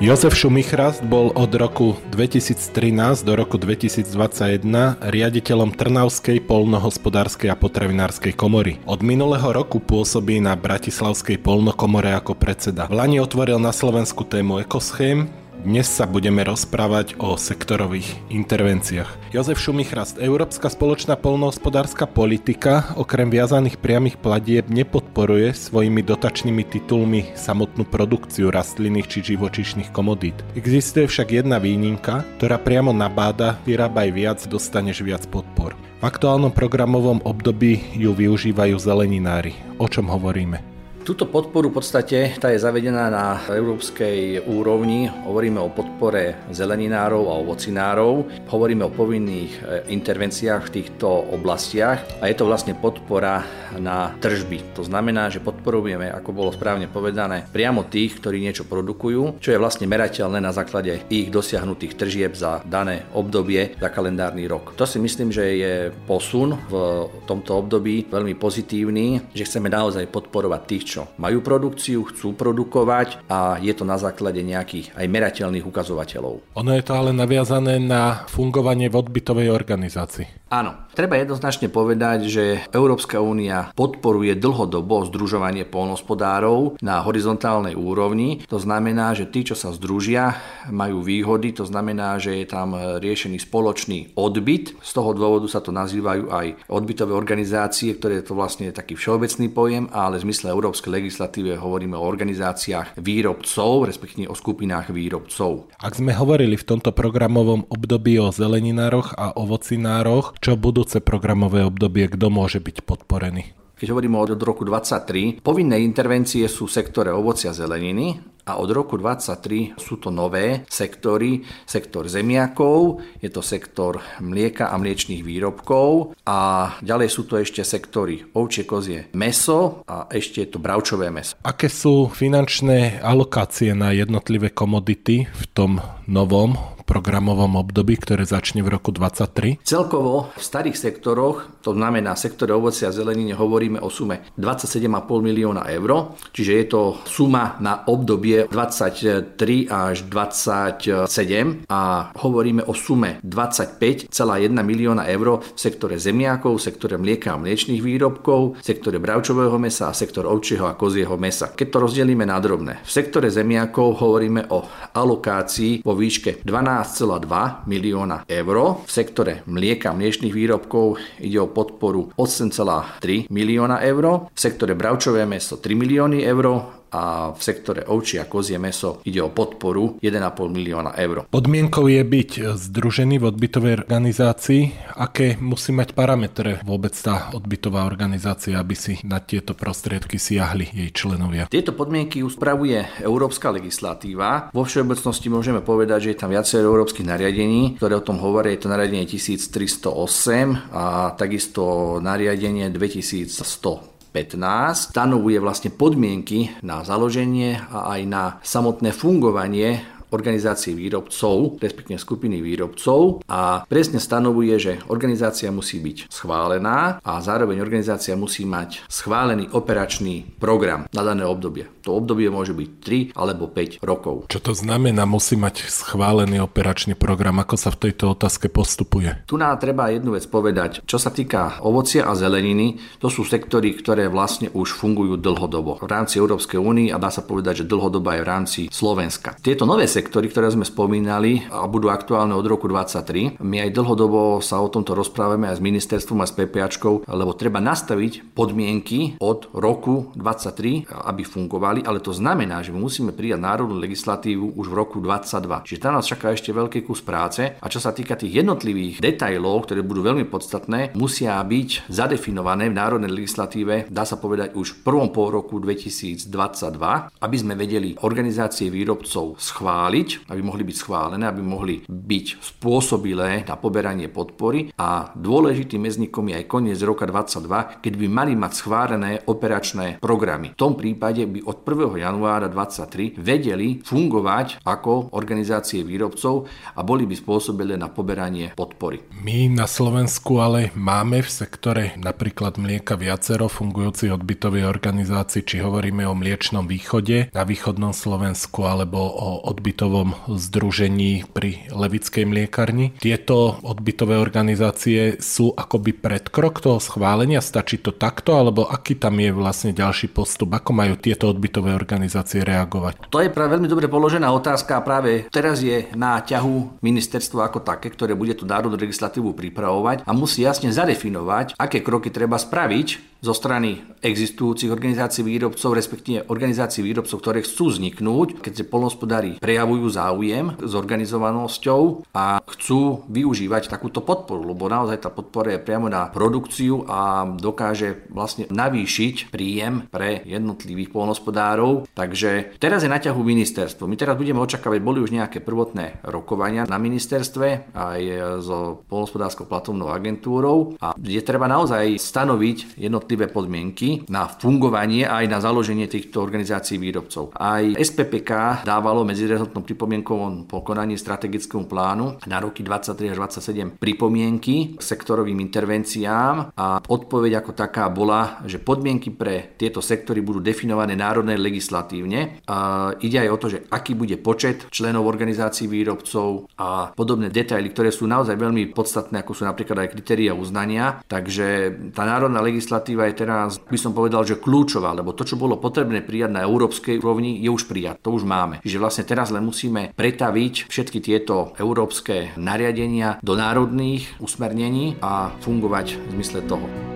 Jozef Šumichrast bol od roku 2013 do roku 2021 riaditeľom Trnavskej polnohospodárskej a potravinárskej komory. Od minulého roku pôsobí na Bratislavskej polnokomore ako predseda. V Lani otvoril na Slovensku tému ekoschém, dnes sa budeme rozprávať o sektorových intervenciách. Jozef Šumichrast, Európska spoločná polnohospodárska politika okrem viazaných priamých platieb nepodporuje svojimi dotačnými titulmi samotnú produkciu rastlinných či živočišných komodít. Existuje však jedna výnimka, ktorá priamo nabáda vyrábaj viac, dostaneš viac podpor. V aktuálnom programovom období ju využívajú zeleninári. O čom hovoríme? Túto podporu v podstate tá je zavedená na európskej úrovni. Hovoríme o podpore zeleninárov a ovocinárov. Hovoríme o povinných e, intervenciách v týchto oblastiach a je to vlastne podpora na tržby. To znamená, že podporujeme, ako bolo správne povedané, priamo tých, ktorí niečo produkujú, čo je vlastne merateľné na základe ich dosiahnutých tržieb za dané obdobie, za kalendárny rok. To si myslím, že je posun v tomto období veľmi pozitívny, že chceme naozaj podporovať tých, čo majú produkciu, chcú produkovať a je to na základe nejakých aj merateľných ukazovateľov. Ono je to ale naviazané na fungovanie v odbytovej organizácii. Áno, treba jednoznačne povedať, že Európska únia podporuje dlhodobo združovanie polnospodárov na horizontálnej úrovni. To znamená, že tí, čo sa združia, majú výhody, to znamená, že je tam riešený spoločný odbyt. Z toho dôvodu sa to nazývajú aj odbytové organizácie, ktoré je to vlastne taký všeobecný pojem, ale v zmysle Európskej európskej legislatíve hovoríme o organizáciách výrobcov, respektíve o skupinách výrobcov. Ak sme hovorili v tomto programovom období o zeleninároch a ovocinároch, čo budúce programové obdobie, kto môže byť podporený? Keď hovoríme od roku 2023, povinné intervencie sú v sektore ovocia zeleniny a od roku 2023 sú to nové sektory, sektor zemiakov, je to sektor mlieka a mliečných výrobkov a ďalej sú to ešte sektory ovčie, kozie meso a ešte je to bravčové meso. Aké sú finančné alokácie na jednotlivé komodity v tom novom programovom období, ktoré začne v roku 2023? Celkovo v starých sektoroch, to znamená sektore ovocia a zelenine, hovoríme o sume 27,5 milióna eur, čiže je to suma na obdobie 23 až 27 a hovoríme o sume 25,1 milióna eur v sektore zemiakov, v sektore mlieka a mliečných výrobkov, v sektore bravčového mesa a sektor ovčieho a kozieho mesa. Keď to rozdelíme na drobné, v sektore zemiakov hovoríme o alokácii vo výške 12 12,2 milióna eur. V sektore mlieka mliečných výrobkov ide o podporu 8,3 milióna eur. V sektore bravčové meso 3 milióny eur a v sektore ovčí a kozie meso ide o podporu 1,5 milióna eur. Podmienkou je byť združený v odbytovej organizácii. Aké musí mať parametre vôbec tá odbytová organizácia, aby si na tieto prostriedky siahli jej členovia? Tieto podmienky uspravuje európska legislatíva. Vo všeobecnosti môžeme povedať, že je tam viacero európskych nariadení, ktoré o tom hovoria. Je to nariadenie 1308 a takisto nariadenie 2100 15 stanovuje vlastne podmienky na založenie a aj na samotné fungovanie organizácie výrobcov, respektíve skupiny výrobcov a presne stanovuje, že organizácia musí byť schválená a zároveň organizácia musí mať schválený operačný program na dané obdobie. To obdobie môže byť 3 alebo 5 rokov. Čo to znamená, musí mať schválený operačný program? Ako sa v tejto otázke postupuje? Tu nám treba jednu vec povedať. Čo sa týka ovocia a zeleniny, to sú sektory, ktoré vlastne už fungujú dlhodobo v rámci Európskej únie a dá sa povedať, že dlhodobo aj v rámci Slovenska. Tieto nové sektory, ktoré sme spomínali a budú aktuálne od roku 2023, my aj dlhodobo sa o tomto rozprávame aj s ministerstvom a s PPAčkou, lebo treba nastaviť podmienky od roku 2023, aby fungovali ale to znamená, že musíme prijať národnú legislatívu už v roku 2022. Čiže tam nás čaká ešte veľký kus práce a čo sa týka tých jednotlivých detajlov, ktoré budú veľmi podstatné, musia byť zadefinované v národnej legislatíve, dá sa povedať už v prvom pol roku 2022, aby sme vedeli organizácie výrobcov schváliť, aby mohli byť schválené, aby mohli byť spôsobilé na poberanie podpory a dôležitým mezníkom je aj koniec roka 2022, keď by mali mať schválené operačné programy. V tom prípade by od 1. januára 2023 vedeli fungovať ako organizácie výrobcov a boli by spôsobili na poberanie podpory. My na Slovensku ale máme v sektore napríklad mlieka viacero fungujúcich odbytových organizácií, či hovoríme o mliečnom východe na východnom Slovensku alebo o odbytovej odbytovom združení pri Levickej mliekarni. Tieto odbytové organizácie sú akoby predkrok toho schválenia? Stačí to takto, alebo aký tam je vlastne ďalší postup? Ako majú tieto odbytové organizácie reagovať? To je práve veľmi dobre položená otázka a práve teraz je na ťahu ministerstvo ako také, ktoré bude tú národnú legislatívu pripravovať a musí jasne zadefinovať, aké kroky treba spraviť zo strany existujúcich organizácií výrobcov, respektíve organizácií výrobcov, ktoré chcú vzniknúť, keď sa polnospodári prejavujú záujem s organizovanosťou a chcú využívať takúto podporu, lebo naozaj tá podpora je priamo na produkciu a dokáže vlastne navýšiť príjem pre jednotlivých polnospodárov. Takže teraz je na ťahu ministerstvo. My teraz budeme očakávať, boli už nejaké prvotné rokovania na ministerstve aj so polnospodárskou platovnou agentúrou a je treba naozaj stanoviť jednotlivé jednotlivé podmienky na fungovanie aj na založenie týchto organizácií výrobcov. Aj SPPK dávalo medzirezortnom pripomienkovom pokonaní strategickému plánu na roky 23 až 27 pripomienky k sektorovým intervenciám a odpoveď ako taká bola, že podmienky pre tieto sektory budú definované národné legislatívne. A ide aj o to, že aký bude počet členov organizácií výrobcov a podobné detaily, ktoré sú naozaj veľmi podstatné, ako sú napríklad aj kritéria uznania. Takže tá národná legislatíva legislatíva je teraz, by som povedal, že kľúčová, lebo to, čo bolo potrebné prijať na európskej úrovni, je už prijať. To už máme. Čiže vlastne teraz len musíme pretaviť všetky tieto európske nariadenia do národných usmernení a fungovať v zmysle toho.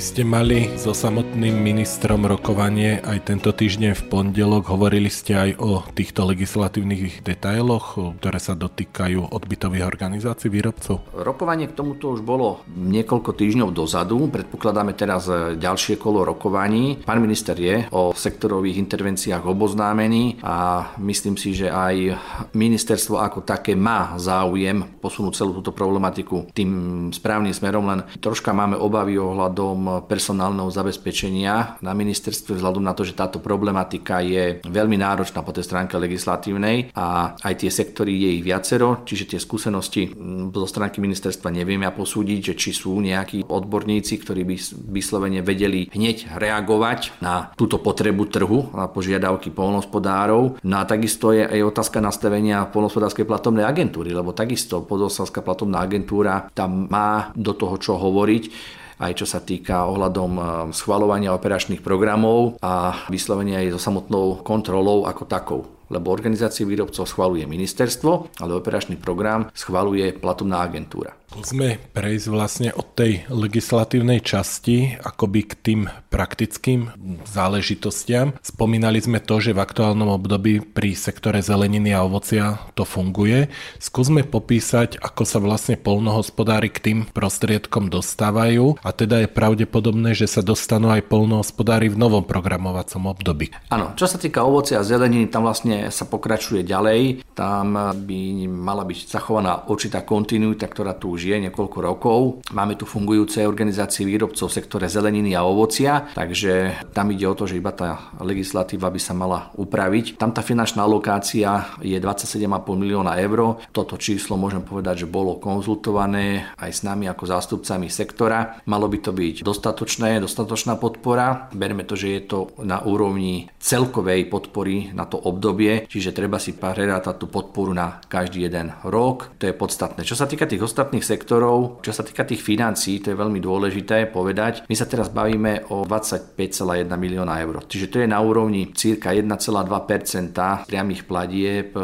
Ste mali so samotným ministrom rokovanie aj tento týždeň v pondelok. Hovorili ste aj o týchto legislatívnych detailoch, ktoré sa dotýkajú odbytových organizácií výrobcov? Rokovanie k tomuto už bolo niekoľko týždňov dozadu. Predpokladáme teraz ďalšie kolo rokovaní. Pán minister je o sektorových intervenciách oboznámený a myslím si, že aj ministerstvo ako také má záujem posunúť celú túto problematiku tým správnym smerom, len troška máme obavy ohľadom personálneho zabezpečenia na ministerstve vzhľadom na to, že táto problematika je veľmi náročná po tej stránke legislatívnej a aj tie sektory je ich viacero, čiže tie skúsenosti zo stránky ministerstva neviem ja posúdiť, že či sú nejakí odborníci, ktorí by vyslovene vedeli hneď reagovať na túto potrebu trhu, na požiadavky polnospodárov. No a takisto je aj otázka nastavenia polnospodárskej platovnej agentúry, lebo takisto podoslavská platovná agentúra tam má do toho čo hovoriť aj čo sa týka ohľadom eh, schvalovania operačných programov a vyslovenia aj so samotnou kontrolou ako takou lebo organizácie výrobcov schvaluje ministerstvo, ale operačný program schvaluje platobná agentúra. Skúsme prejsť vlastne od tej legislatívnej časti akoby k tým praktickým záležitostiam. Spomínali sme to, že v aktuálnom období pri sektore zeleniny a ovocia to funguje. Skúsme popísať, ako sa vlastne polnohospodári k tým prostriedkom dostávajú a teda je pravdepodobné, že sa dostanú aj polnohospodári v novom programovacom období. Áno, čo sa týka ovocia a zeleniny, tam vlastne sa pokračuje ďalej. Tam by mala byť zachovaná určitá kontinuita, ktorá tu už je niekoľko rokov. Máme tu fungujúce organizácie výrobcov v sektore zeleniny a ovocia, takže tam ide o to, že iba tá legislatíva by sa mala upraviť. Tam tá finančná alokácia je 27,5 milióna eur. Toto číslo môžem povedať, že bolo konzultované aj s nami ako zástupcami sektora. Malo by to byť dostatočné, dostatočná podpora. Berme to, že je to na úrovni celkovej podpory na to obdobie, čiže treba si prerátať tú podporu na každý jeden rok. To je podstatné. Čo sa týka tých ostatných sektorov. Čo sa týka tých financií, to je veľmi dôležité povedať. My sa teraz bavíme o 25,1 milióna eur. Čiže to je na úrovni cirka 1,2% priamých platieb e,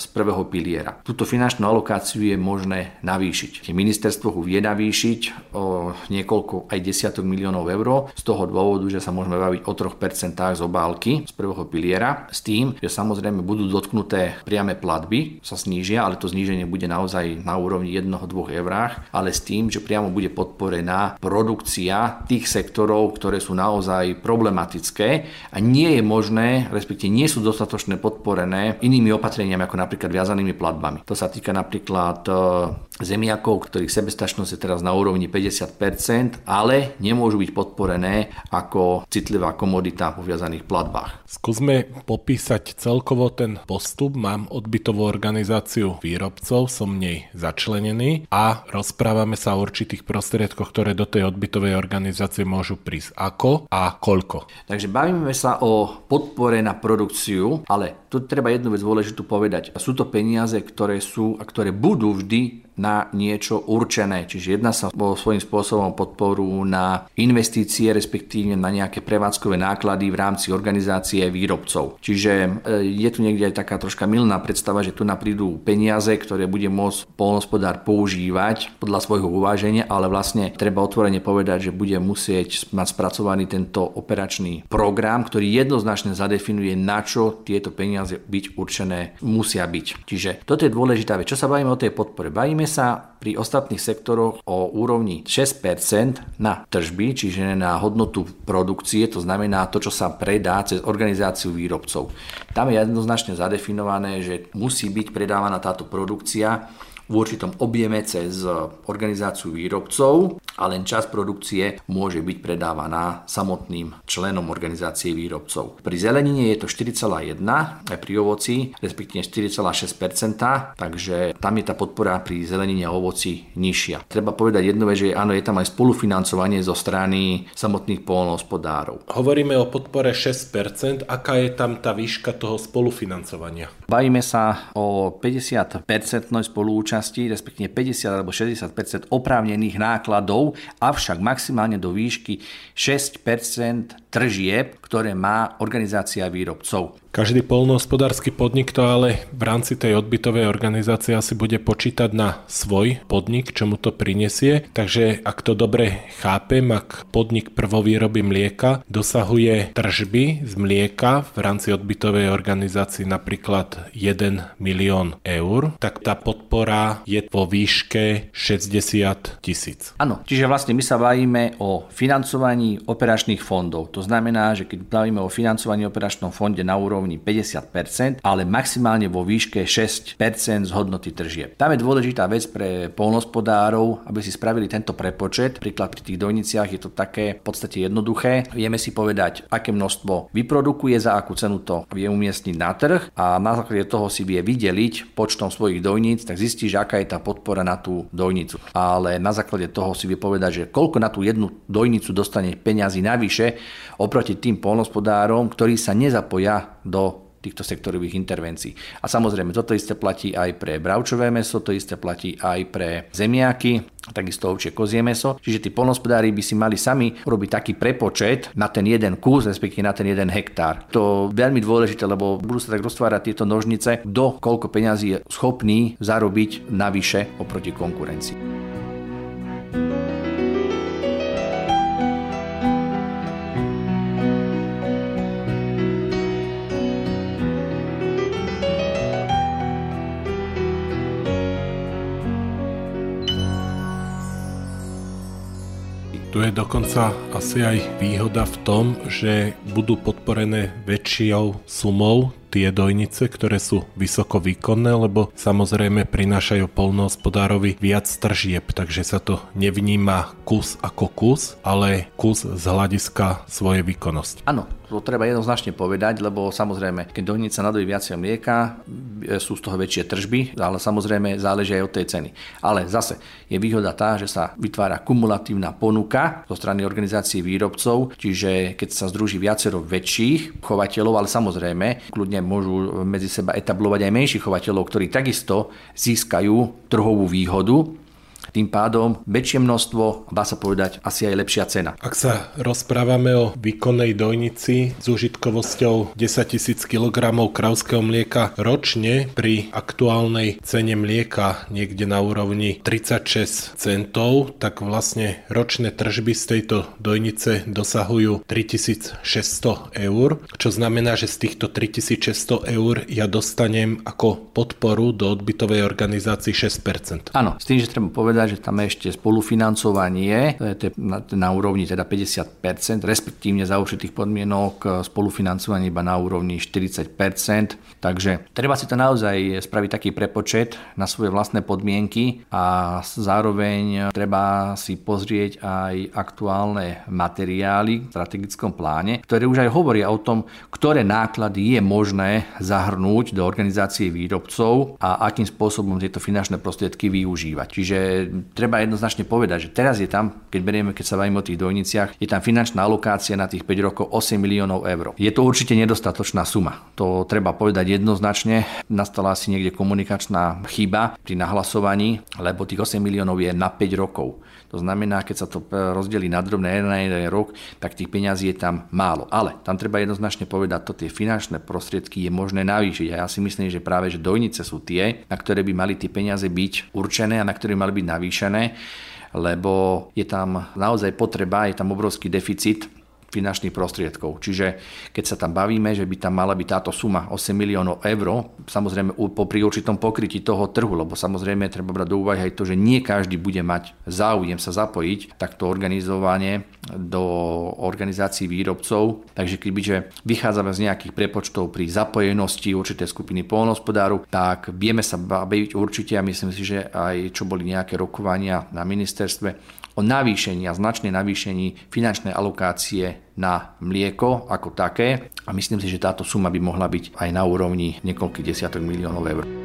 z prvého piliera. Túto finančnú alokáciu je možné navýšiť. Ministerstvo ho vie navýšiť o niekoľko aj desiatok miliónov eur z toho dôvodu, že sa môžeme baviť o 3% z obálky z prvého piliera s tým, že samozrejme budú dotknuté priame platby, sa snížia, ale to zníženie bude naozaj na úrovni 1-2 eur eurách, ale s tým, že priamo bude podporená produkcia tých sektorov, ktoré sú naozaj problematické a nie je možné, respektíve nie sú dostatočne podporené inými opatreniami ako napríklad viazanými platbami. To sa týka napríklad e, zemiakov, ktorých sebestačnosť je teraz na úrovni 50%, ale nemôžu byť podporené ako citlivá komodita po viazaných platbách. Skúsme popísať celkovo ten postup. Mám odbytovú organizáciu výrobcov, som nej začlenený a rozprávame sa o určitých prostriedkoch, ktoré do tej odbytovej organizácie môžu prísť. Ako a koľko? Takže bavíme sa o podpore na produkciu, ale tu treba jednu vec dôležitú povedať. Sú to peniaze, ktoré sú a ktoré budú vždy na niečo určené. Čiže jedná sa o svojím spôsobom podporu na investície, respektíve na nejaké prevádzkové náklady v rámci organizácie výrobcov. Čiže e, je tu niekde aj taká troška milná predstava, že tu naprídu peniaze, ktoré bude môcť polnospodár používať podľa svojho uváženia, ale vlastne treba otvorene povedať, že bude musieť mať spracovaný tento operačný program, ktorý jednoznačne zadefinuje, na čo tieto peniaze byť určené musia byť. Čiže toto je dôležitá vec. Čo sa bavíme o tej podpore? Bavíme sa pri ostatných sektoroch o úrovni 6% na tržby, čiže na hodnotu produkcie, to znamená to, čo sa predá cez organizáciu výrobcov. Tam je jednoznačne zadefinované, že musí byť predávaná táto produkcia v určitom objeme cez organizáciu výrobcov a len časť produkcie môže byť predávaná samotným členom organizácie výrobcov. Pri zelenine je to 4,1, aj pri ovoci, respektíve 4,6%, takže tam je tá podpora pri zelenine a ovoci nižšia. Treba povedať jednu vec, že áno, je tam aj spolufinancovanie zo strany samotných polnohospodárov. Hovoríme o podpore 6%, aká je tam tá výška toho spolufinancovania? Bavíme sa o 50% spolúčasti účasti, respektíve 50 alebo 60 oprávnených nákladov, avšak maximálne do výšky 6 tržieb, ktoré má organizácia výrobcov. Každý polnohospodársky podnik to ale v rámci tej odbytovej organizácie asi bude počítať na svoj podnik, čo mu to prinesie. Takže ak to dobre chápem, ak podnik prvovýroby mlieka dosahuje tržby z mlieka v rámci odbytovej organizácie napríklad 1 milión eur, tak tá podpora je vo výške 60 tisíc. Áno, čiže vlastne my sa bavíme o financovaní operačných fondov. To znamená, že keď bavíme o financovaní operačnom fonde na úrovni úrovni 50%, ale maximálne vo výške 6% z hodnoty tržieb. Tam je dôležitá vec pre polnospodárov, aby si spravili tento prepočet. Príklad pri tých dojniciach je to také v podstate jednoduché. Vieme si povedať, aké množstvo vyprodukuje, za akú cenu to vie umiestniť na trh a na základe toho si vie vydeliť počtom svojich dojníc, tak zistí, že aká je tá podpora na tú dojnicu. Ale na základe toho si vie povedať, že koľko na tú jednu dojnicu dostane peňazí navyše oproti tým polnospodárom, ktorí sa nezapoja do týchto sektorových intervencií. A samozrejme, toto isté platí aj pre bravčové meso, to isté platí aj pre zemiaky, takisto ovčie kozie meso. Čiže tí polnospodári by si mali sami robiť taký prepočet na ten jeden kus, respektíve na ten jeden hektár. To je veľmi dôležité, lebo budú sa tak roztvárať tieto nožnice, do koľko peňazí je schopný zarobiť navyše oproti konkurencii. Tu je dokonca asi aj výhoda v tom, že budú podporené väčšou sumou tie dojnice, ktoré sú vysoko výkonné, lebo samozrejme prinášajú polnohospodárovi viac tržieb, takže sa to nevníma kus ako kus, ale kus z hľadiska svojej výkonnosti. Áno, to treba jednoznačne povedať, lebo samozrejme, keď dojnica nadojí viacej mlieka, e, sú z toho väčšie tržby, ale samozrejme záleží aj od tej ceny. Ale zase je výhoda tá, že sa vytvára kumulatívna ponuka zo strany organizácií výrobcov, čiže keď sa združí viacero väčších chovateľov, ale samozrejme kľudne môžu medzi seba etablovať aj menších chovateľov, ktorí takisto získajú trhovú výhodu tým pádom väčšie množstvo, dá sa povedať, asi aj lepšia cena. Ak sa rozprávame o výkonnej dojnici s užitkovosťou 10 000 kg kravského mlieka ročne pri aktuálnej cene mlieka niekde na úrovni 36 centov, tak vlastne ročné tržby z tejto dojnice dosahujú 3600 eur, čo znamená, že z týchto 3600 eur ja dostanem ako podporu do odbytovej organizácii 6%. Áno, s tým, že treba povedať, povedať, že tam je ešte spolufinancovanie, to je na, úrovni teda 50%, respektívne za určitých podmienok spolufinancovanie iba na úrovni 40%. Takže treba si to naozaj spraviť taký prepočet na svoje vlastné podmienky a zároveň treba si pozrieť aj aktuálne materiály v strategickom pláne, ktoré už aj hovoria o tom, ktoré náklady je možné zahrnúť do organizácie výrobcov a akým spôsobom tieto finančné prostriedky využívať. Čiže treba jednoznačne povedať, že teraz je tam, keď berieme, keď sa bavíme o tých dojniciach, je tam finančná alokácia na tých 5 rokov 8 miliónov eur. Je to určite nedostatočná suma. To treba povedať jednoznačne. Nastala asi niekde komunikačná chyba pri nahlasovaní, lebo tých 8 miliónov je na 5 rokov. To znamená, keď sa to e, rozdelí na drobné na jeden rok, tak tých peňazí je tam málo. Ale tam treba jednoznačne povedať, to tie finančné prostriedky je možné navýšiť. A ja si myslím, že práve že dojnice sú tie, na ktoré by mali tie peniaze byť určené a na ktoré by mali byť navýšené lebo je tam naozaj potreba, je tam obrovský deficit finančných prostriedkov. Čiže keď sa tam bavíme, že by tam mala byť táto suma 8 miliónov eur, samozrejme pri určitom pokrytí toho trhu, lebo samozrejme treba brať do úvahy aj to, že nie každý bude mať záujem sa zapojiť takto organizovanie do organizácií výrobcov. Takže kebyže vychádzame z nejakých prepočtov pri zapojenosti určitej skupiny polnohospodárov, tak vieme sa baviť určite a myslím si, že aj čo boli nejaké rokovania na ministerstve, o navýšení a značné navýšení finančnej alokácie na mlieko ako také a myslím si, že táto suma by mohla byť aj na úrovni niekoľkých desiatok miliónov eur.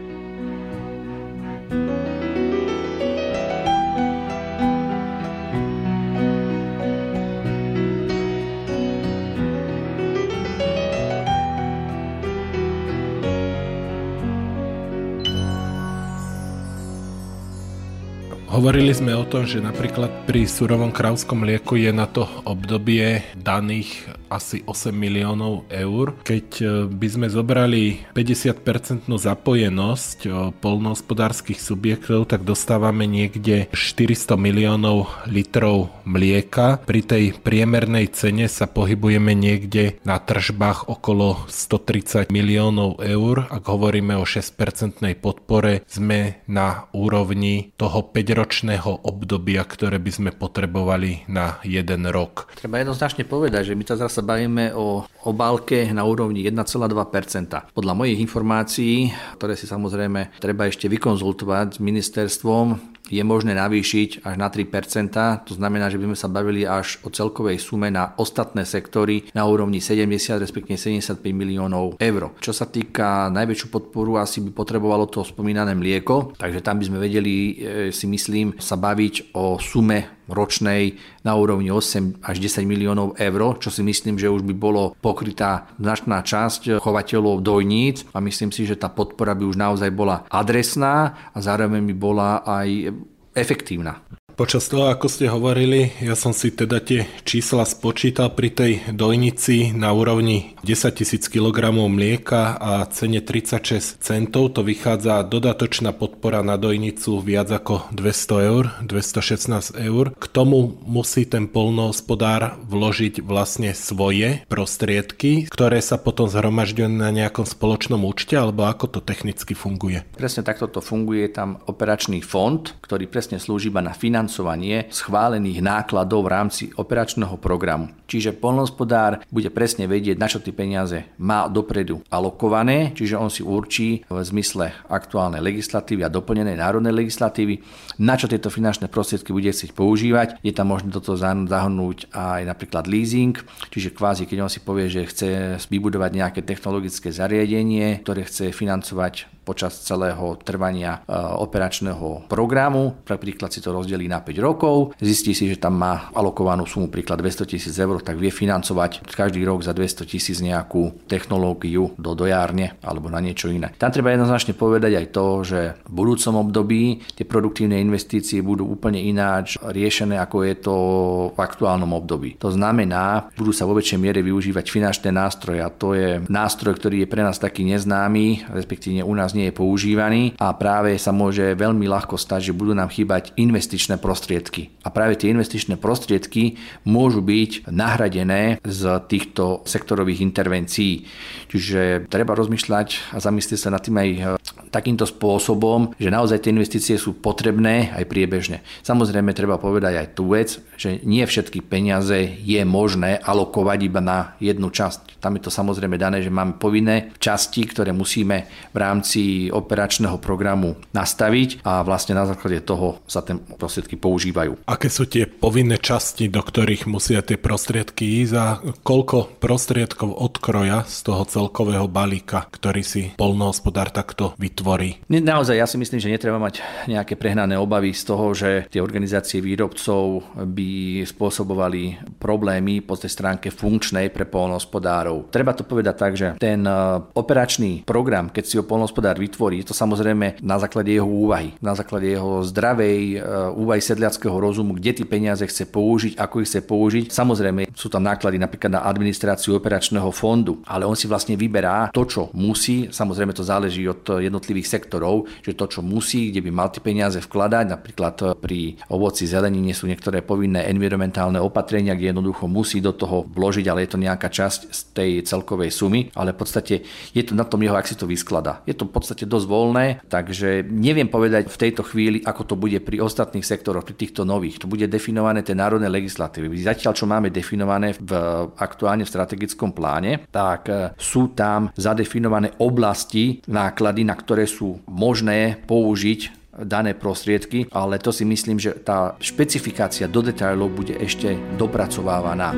Hovorili sme o tom, že napríklad pri surovom krávskom mlieku je na to obdobie daných asi 8 miliónov eur. Keď e, by sme zobrali 50% zapojenosť e, polnohospodárskych subjektov, tak dostávame niekde 400 miliónov litrov mlieka. Pri tej priemernej cene sa pohybujeme niekde na tržbách okolo 130 miliónov eur. Ak hovoríme o 6% podpore, sme na úrovni toho 5 ročného obdobia, ktoré by sme potrebovali na jeden rok. Treba jednoznačne povedať, že my sa zase bavíme o obálke na úrovni 1,2%. Podľa mojich informácií, ktoré si samozrejme treba ešte vykonzultovať s ministerstvom, je možné navýšiť až na 3%, to znamená, že by sme sa bavili až o celkovej sume na ostatné sektory na úrovni 70, respektíve 75 miliónov eur. Čo sa týka najväčšiu podporu, asi by potrebovalo to spomínané mlieko, takže tam by sme vedeli, e, si myslím, sa baviť o sume ročnej na úrovni 8 až 10 miliónov eur, čo si myslím, že už by bolo pokrytá značná časť chovateľov dojníc a myslím si, že tá podpora by už naozaj bola adresná a zároveň by bola aj efektívna. Počas toho, ako ste hovorili, ja som si teda tie čísla spočítal pri tej dojnici na úrovni 10 000 kg mlieka a cene 36 centov. To vychádza dodatočná podpora na dojnicu viac ako 200 eur, 216 eur. K tomu musí ten polnohospodár vložiť vlastne svoje prostriedky, ktoré sa potom zhromažďujú na nejakom spoločnom účte, alebo ako to technicky funguje? Presne takto to funguje. tam operačný fond, ktorý presne slúži iba na financie financovanie schválených nákladov v rámci operačného programu. Čiže polnospodár bude presne vedieť, na čo tie peniaze má dopredu alokované, čiže on si určí v zmysle aktuálnej legislatívy a doplnenej národnej legislatívy, na čo tieto finančné prostriedky bude chcieť používať. Je tam možné toto zahrnúť aj napríklad leasing, čiže kvázi, keď on si povie, že chce vybudovať nejaké technologické zariadenie, ktoré chce financovať počas celého trvania e, operačného programu. Napríklad si to rozdelí na 5 rokov, zistí si, že tam má alokovanú sumu príklad 200 tisíc eur, tak vie financovať každý rok za 200 tisíc nejakú technológiu do dojárne alebo na niečo iné. Tam treba jednoznačne povedať aj to, že v budúcom období tie produktívne investície budú úplne ináč riešené, ako je to v aktuálnom období. To znamená, budú sa vo väčšej miere využívať finančné nástroje a to je nástroj, ktorý je pre nás taký neznámy, respektíve u nás nie je používaný a práve sa môže veľmi ľahko stať, že budú nám chýbať investičné prostriedky. A práve tie investičné prostriedky môžu byť nahradené z týchto sektorových intervencií. Čiže treba rozmýšľať a zamyslieť sa nad tým aj takýmto spôsobom, že naozaj tie investície sú potrebné aj priebežne. Samozrejme treba povedať aj tú vec, že nie všetky peniaze je možné alokovať iba na jednu časť. Tam je to samozrejme dané, že máme povinné časti, ktoré musíme v rámci operačného programu nastaviť a vlastne na základe toho sa tie prostriedky používajú. Aké sú tie povinné časti, do ktorých musia tie prostriedky ísť a koľko prostriedkov odkroja z toho celkového balíka, ktorý si polnohospodár takto vytvorí? tvorí? Naozaj, ja si myslím, že netreba mať nejaké prehnané obavy z toho, že tie organizácie výrobcov by spôsobovali problémy po tej stránke funkčnej pre polnohospodárov. Treba to povedať tak, že ten e, operačný program, keď si ho polnohospodár vytvorí, je to samozrejme na základe jeho úvahy, na základe jeho zdravej e, úvahy sedliackého rozumu, kde tie peniaze chce použiť, ako ich chce použiť. Samozrejme, sú tam náklady napríklad na administráciu operačného fondu, ale on si vlastne vyberá to, čo musí. Samozrejme, to záleží od jednotlivých sektorov, že to, čo musí, kde by mal tie peniaze vkladať, napríklad eh, pri ovoci zelenine sú niektoré povinné environmentálne opatrenia, kde jednoducho musí do toho vložiť, ale je to nejaká časť z tej celkovej sumy, ale v podstate je to na tom jeho, ak si to vysklada. Je to v podstate dosť voľné, takže neviem povedať v tejto chvíli, ako to bude pri ostatných sektoroch, pri týchto nových. To bude definované tie národné legislatívy. Zatiaľ, čo máme definované v, aktuálne v strategickom pláne, tak eh, sú tam zadefinované oblasti náklady, na ktoré sú možné použiť dané prostriedky, ale to si myslím, že tá špecifikácia do detailov bude ešte dopracovávaná.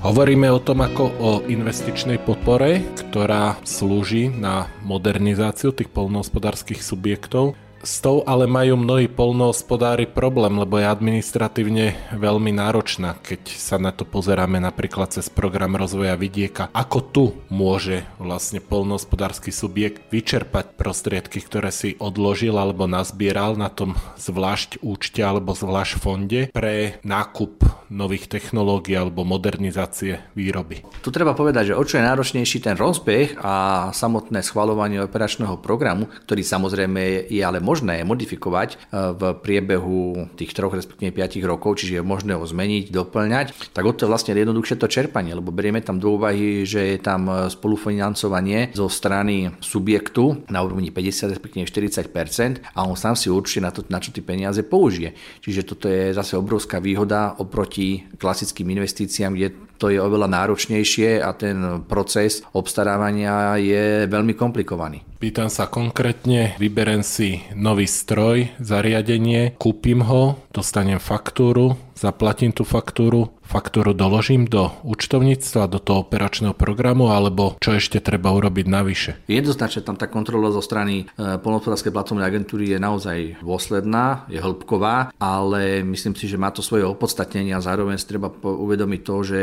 Hovoríme o tom ako o investičnej podpore, ktorá slúži na modernizáciu tých polnohospodárskych subjektov. S tou ale majú mnohí polnohospodári problém, lebo je administratívne veľmi náročná, keď sa na to pozeráme napríklad cez program rozvoja vidieka. Ako tu môže vlastne polnohospodársky subjekt vyčerpať prostriedky, ktoré si odložil alebo nazbieral na tom zvlášť účte alebo zvlášť fonde pre nákup nových technológií alebo modernizácie výroby. Tu treba povedať, že o čo je náročnejší ten rozbeh a samotné schvalovanie operačného programu, ktorý samozrejme je ale možné modifikovať e, v priebehu tých troch, respektíve 5 rokov, čiže je možné ho zmeniť, doplňať, tak o to je vlastne jednoduchšie to čerpanie, lebo berieme tam do úvahy, že je tam e, spolufinancovanie zo strany subjektu na úrovni 50, respektíve 40% a on sám si určite na, to, na čo tie peniaze použije. Čiže toto je zase obrovská výhoda oproti klasickým investíciám, kde to je oveľa náročnejšie a ten proces obstarávania je veľmi komplikovaný. Pýtam sa konkrétne, vyberem si nový stroj, zariadenie, kúpim ho, dostanem faktúru, zaplatím tú faktúru, faktúru doložím do účtovníctva, do toho operačného programu, alebo čo ešte treba urobiť navyše? Jednoznačne tam tá kontrola zo strany e, polnohospodárskej platformnej agentúry je naozaj dôsledná, je hĺbková, ale myslím si, že má to svoje opodstatnenie a zároveň si treba uvedomiť to, že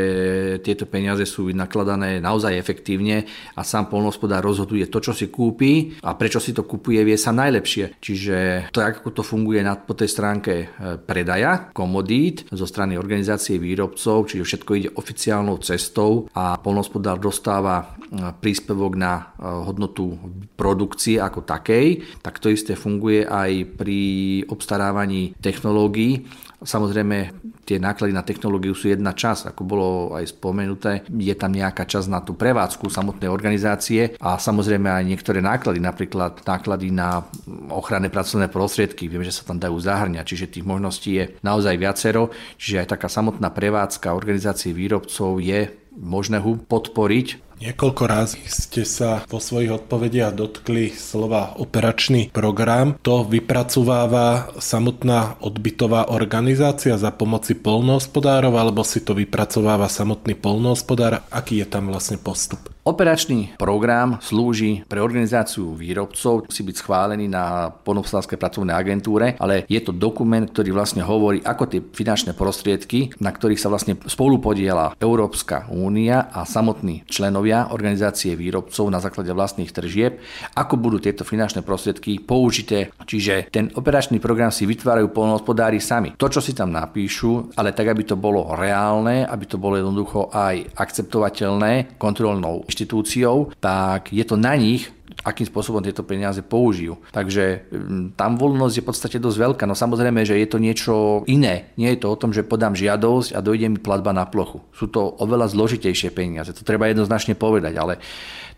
tieto peniaze sú nakladané naozaj efektívne a sám polnohospodár rozhoduje to, čo si kúpi a prečo si to kupuje, vie sa najlepšie. Čiže to, ako to funguje na, po tej stránke e, predaja komodít zo strany organizácie výrobcov, čiže všetko ide oficiálnou cestou a polnospodár dostáva e, príspevok na e, hodnotu produkcie ako takej, tak to isté funguje aj pri obstarávaní technológií Samozrejme, tie náklady na technológiu sú jedna časť, ako bolo aj spomenuté. Je tam nejaká časť na tú prevádzku samotnej organizácie a samozrejme aj niektoré náklady, napríklad náklady na ochranné pracovné prostriedky. Viem, že sa tam dajú zahrňať, čiže tých možností je naozaj viacero. Čiže aj taká samotná prevádzka organizácie výrobcov je možné ho podporiť Niekoľko razy ste sa vo svojich odpovediach dotkli slova operačný program. To vypracováva samotná odbytová organizácia za pomoci polnohospodárov alebo si to vypracováva samotný polnohospodár? Aký je tam vlastne postup? Operačný program slúži pre organizáciu výrobcov, musí byť schválený na polnohospodárskej pracovnej agentúre, ale je to dokument, ktorý vlastne hovorí, ako tie finančné prostriedky, na ktorých sa vlastne spolupodiela Európska únia a samotní členovia stanovia organizácie výrobcov na základe vlastných tržieb, ako budú tieto finančné prostriedky použité. Čiže ten operačný program si vytvárajú polnohospodári sami. To, čo si tam napíšu, ale tak, aby to bolo reálne, aby to bolo jednoducho aj akceptovateľné kontrolnou inštitúciou, tak je to na nich, akým spôsobom tieto peniaze použijú. Takže mm, tam voľnosť je v podstate dosť veľká. No samozrejme, že je to niečo iné. Nie je to o tom, že podám žiadosť a dojde mi platba na plochu. Sú to oveľa zložitejšie peniaze. To treba jednoznačne povedať, ale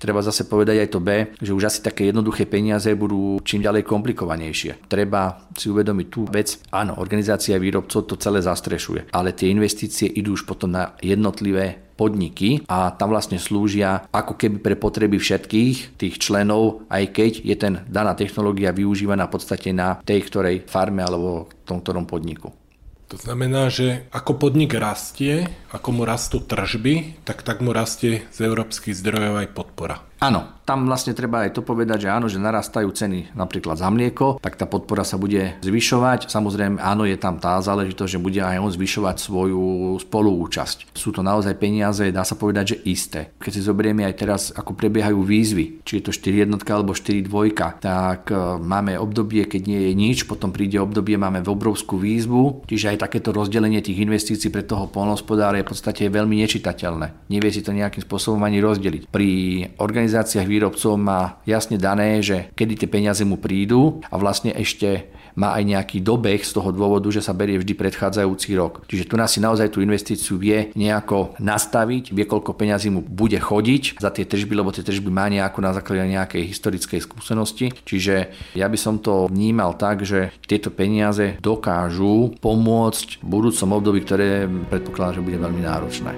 treba zase povedať aj to B, že už asi také jednoduché peniaze budú čím ďalej komplikovanejšie. Treba si uvedomiť tú vec, áno, organizácia výrobcov to celé zastrešuje, ale tie investície idú už potom na jednotlivé podniky a tam vlastne slúžia ako keby pre potreby všetkých tých členov, aj keď je ten daná technológia využívaná v podstate na tej ktorej farme alebo tom ktorom podniku. To znamená, že ako podnik rastie, ako mu rastú tržby, tak tak mu rastie z európskych zdrojov aj podpora. Áno, tam vlastne treba aj to povedať, že áno, že narastajú ceny napríklad za mlieko, tak tá podpora sa bude zvyšovať. Samozrejme, áno, je tam tá záležitosť, že bude aj on zvyšovať svoju spoluúčasť. Sú to naozaj peniaze, dá sa povedať, že isté. Keď si zoberieme aj teraz, ako prebiehajú výzvy, či je to 4 jednotka alebo 4 dvojka, tak e, máme obdobie, keď nie je nič, potom príde obdobie, máme obrovskú výzvu, čiže aj takéto rozdelenie tých investícií pre toho polnospodára je v podstate veľmi nečitateľné. Nevie si to nejakým spôsobom ani rozdeliť. Pri organizácii organizáciách výrobcov má jasne dané, že kedy tie peniaze mu prídu a vlastne ešte má aj nejaký dobeh z toho dôvodu, že sa berie vždy predchádzajúci rok. Čiže tu nás si naozaj tú investíciu vie nejako nastaviť, vie koľko peňazí mu bude chodiť za tie tržby, lebo tie tržby má nejako na základe nejakej historickej skúsenosti. Čiže ja by som to vnímal tak, že tieto peniaze dokážu pomôcť v budúcom období, ktoré predpokladám, že bude veľmi náročné.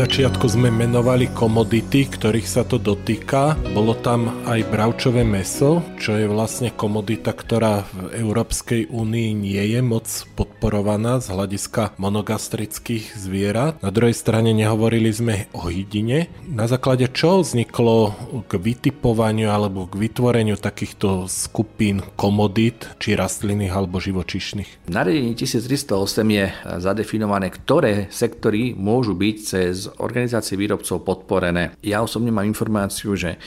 Začiatku sme menovali komodity, ktorých sa to dotýka. Bolo tam aj bravčové meso, čo je vlastne komodita, ktorá v Európskej únii nie je moc podporovaná z hľadiska monogastrických zvierat. Na druhej strane nehovorili sme o hydine. Na základe čo vzniklo k vytipovaniu alebo k vytvoreniu takýchto skupín komodít, či rastlinných alebo živočišných? V nariadení 1308 je zadefinované, ktoré sektory môžu byť cez organizácie výrobcov podporené. Ja osobne mám informáciu, že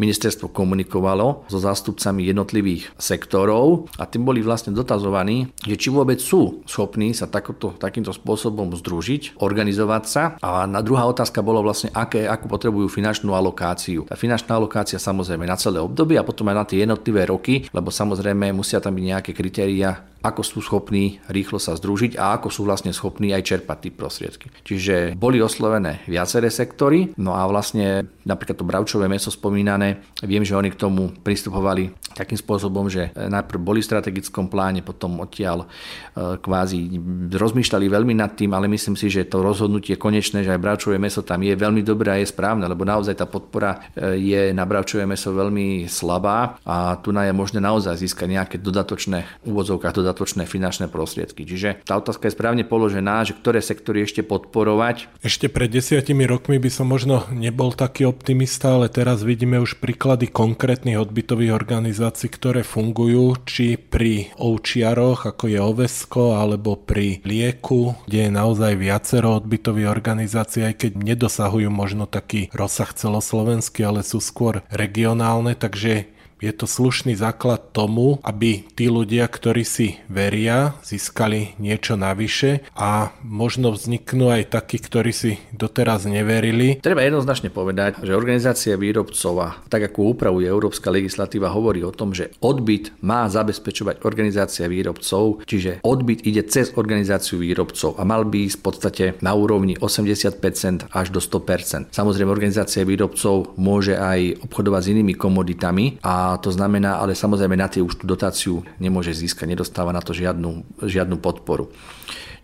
ministerstvo komunikovalo so zástupcami jednotlivých sektorov a tým boli vlastne dotazovaní, že či vôbec sú schopní sa takto, takýmto spôsobom združiť, organizovať sa. A na druhá otázka bolo vlastne, aké, akú potrebujú finančnú alokáciu. Tá finančná alokácia samozrejme na celé obdobie a potom aj na tie jednotlivé roky, lebo samozrejme musia tam byť nejaké kritéria, ako sú schopní rýchlo sa združiť a ako sú vlastne schopní aj čerpať tie prostriedky. Čiže boli oslovené viaceré sektory, no a vlastne napríklad to bravčové meso spomínané, viem, že oni k tomu pristupovali takým spôsobom, že najprv boli v strategickom pláne, potom odtiaľ e, kvázi rozmýšľali veľmi nad tým, ale myslím si, že to rozhodnutie konečné, že aj bravčové meso tam je veľmi dobré a je správne, lebo naozaj tá podpora e, je na bravčové meso veľmi slabá a tu je možné naozaj získať nejaké dodatočné úvodzovkách, dodatočné dodatočné finančné prostriedky. Čiže tá otázka je správne položená, že ktoré sektory ešte podporovať. Ešte pred desiatimi rokmi by som možno nebol taký optimista, ale teraz vidíme už príklady konkrétnych odbytových organizácií, ktoré fungujú, či pri ovčiaroch, ako je Ovesko, alebo pri lieku, kde je naozaj viacero odbytových organizácií, aj keď nedosahujú možno taký rozsah celoslovenský, ale sú skôr regionálne, takže je to slušný základ tomu, aby tí ľudia, ktorí si veria, získali niečo navyše a možno vzniknú aj takí, ktorí si doteraz neverili. Treba jednoznačne povedať, že organizácia výrobcov a tak ako upravuje európska legislatíva hovorí o tom, že odbyt má zabezpečovať organizácia výrobcov, čiže odbyt ide cez organizáciu výrobcov a mal by ísť v podstate na úrovni 80% až do 100%. Samozrejme organizácia výrobcov môže aj obchodovať s inými komoditami a to znamená, ale samozrejme na tie už tú dotáciu nemôže získať, nedostáva na to žiadnu, žiadnu podporu.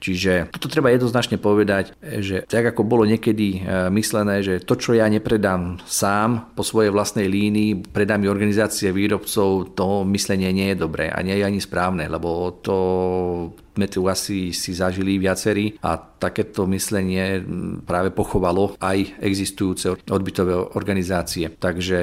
Čiže toto treba jednoznačne povedať, že tak ako bolo niekedy e, myslené, že to, čo ja nepredám sám po svojej vlastnej línii, predám mi organizácie výrobcov, to myslenie nie je dobré a nie je ani správne, lebo to sme tu asi si zažili viacerí a takéto myslenie práve pochovalo aj existujúce odbytové organizácie. Takže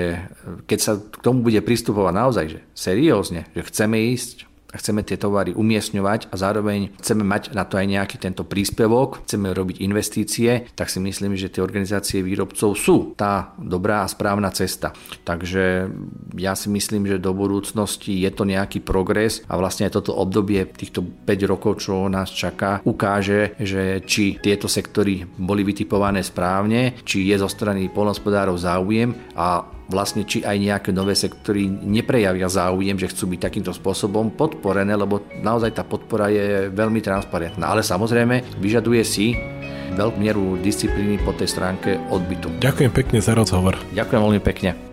keď sa k tomu bude pristupovať naozaj že seriózne, že chceme ísť chceme tie tovary umiestňovať a zároveň chceme mať na to aj nejaký tento príspevok, chceme robiť investície, tak si myslím, že tie organizácie výrobcov sú tá dobrá a správna cesta. Takže ja si myslím, že do budúcnosti je to nejaký progres a vlastne aj toto obdobie týchto 5 rokov, čo nás čaká, ukáže, že či tieto sektory boli vytipované správne, či je zo strany polnospodárov záujem a vlastne či aj nejaké nové sektory neprejavia záujem, že chcú byť takýmto spôsobom podporené, lebo naozaj tá podpora je veľmi transparentná. Ale samozrejme vyžaduje si veľkú mieru disciplíny po tej stránke odbytu. Ďakujem pekne za rozhovor. Ďakujem veľmi pekne.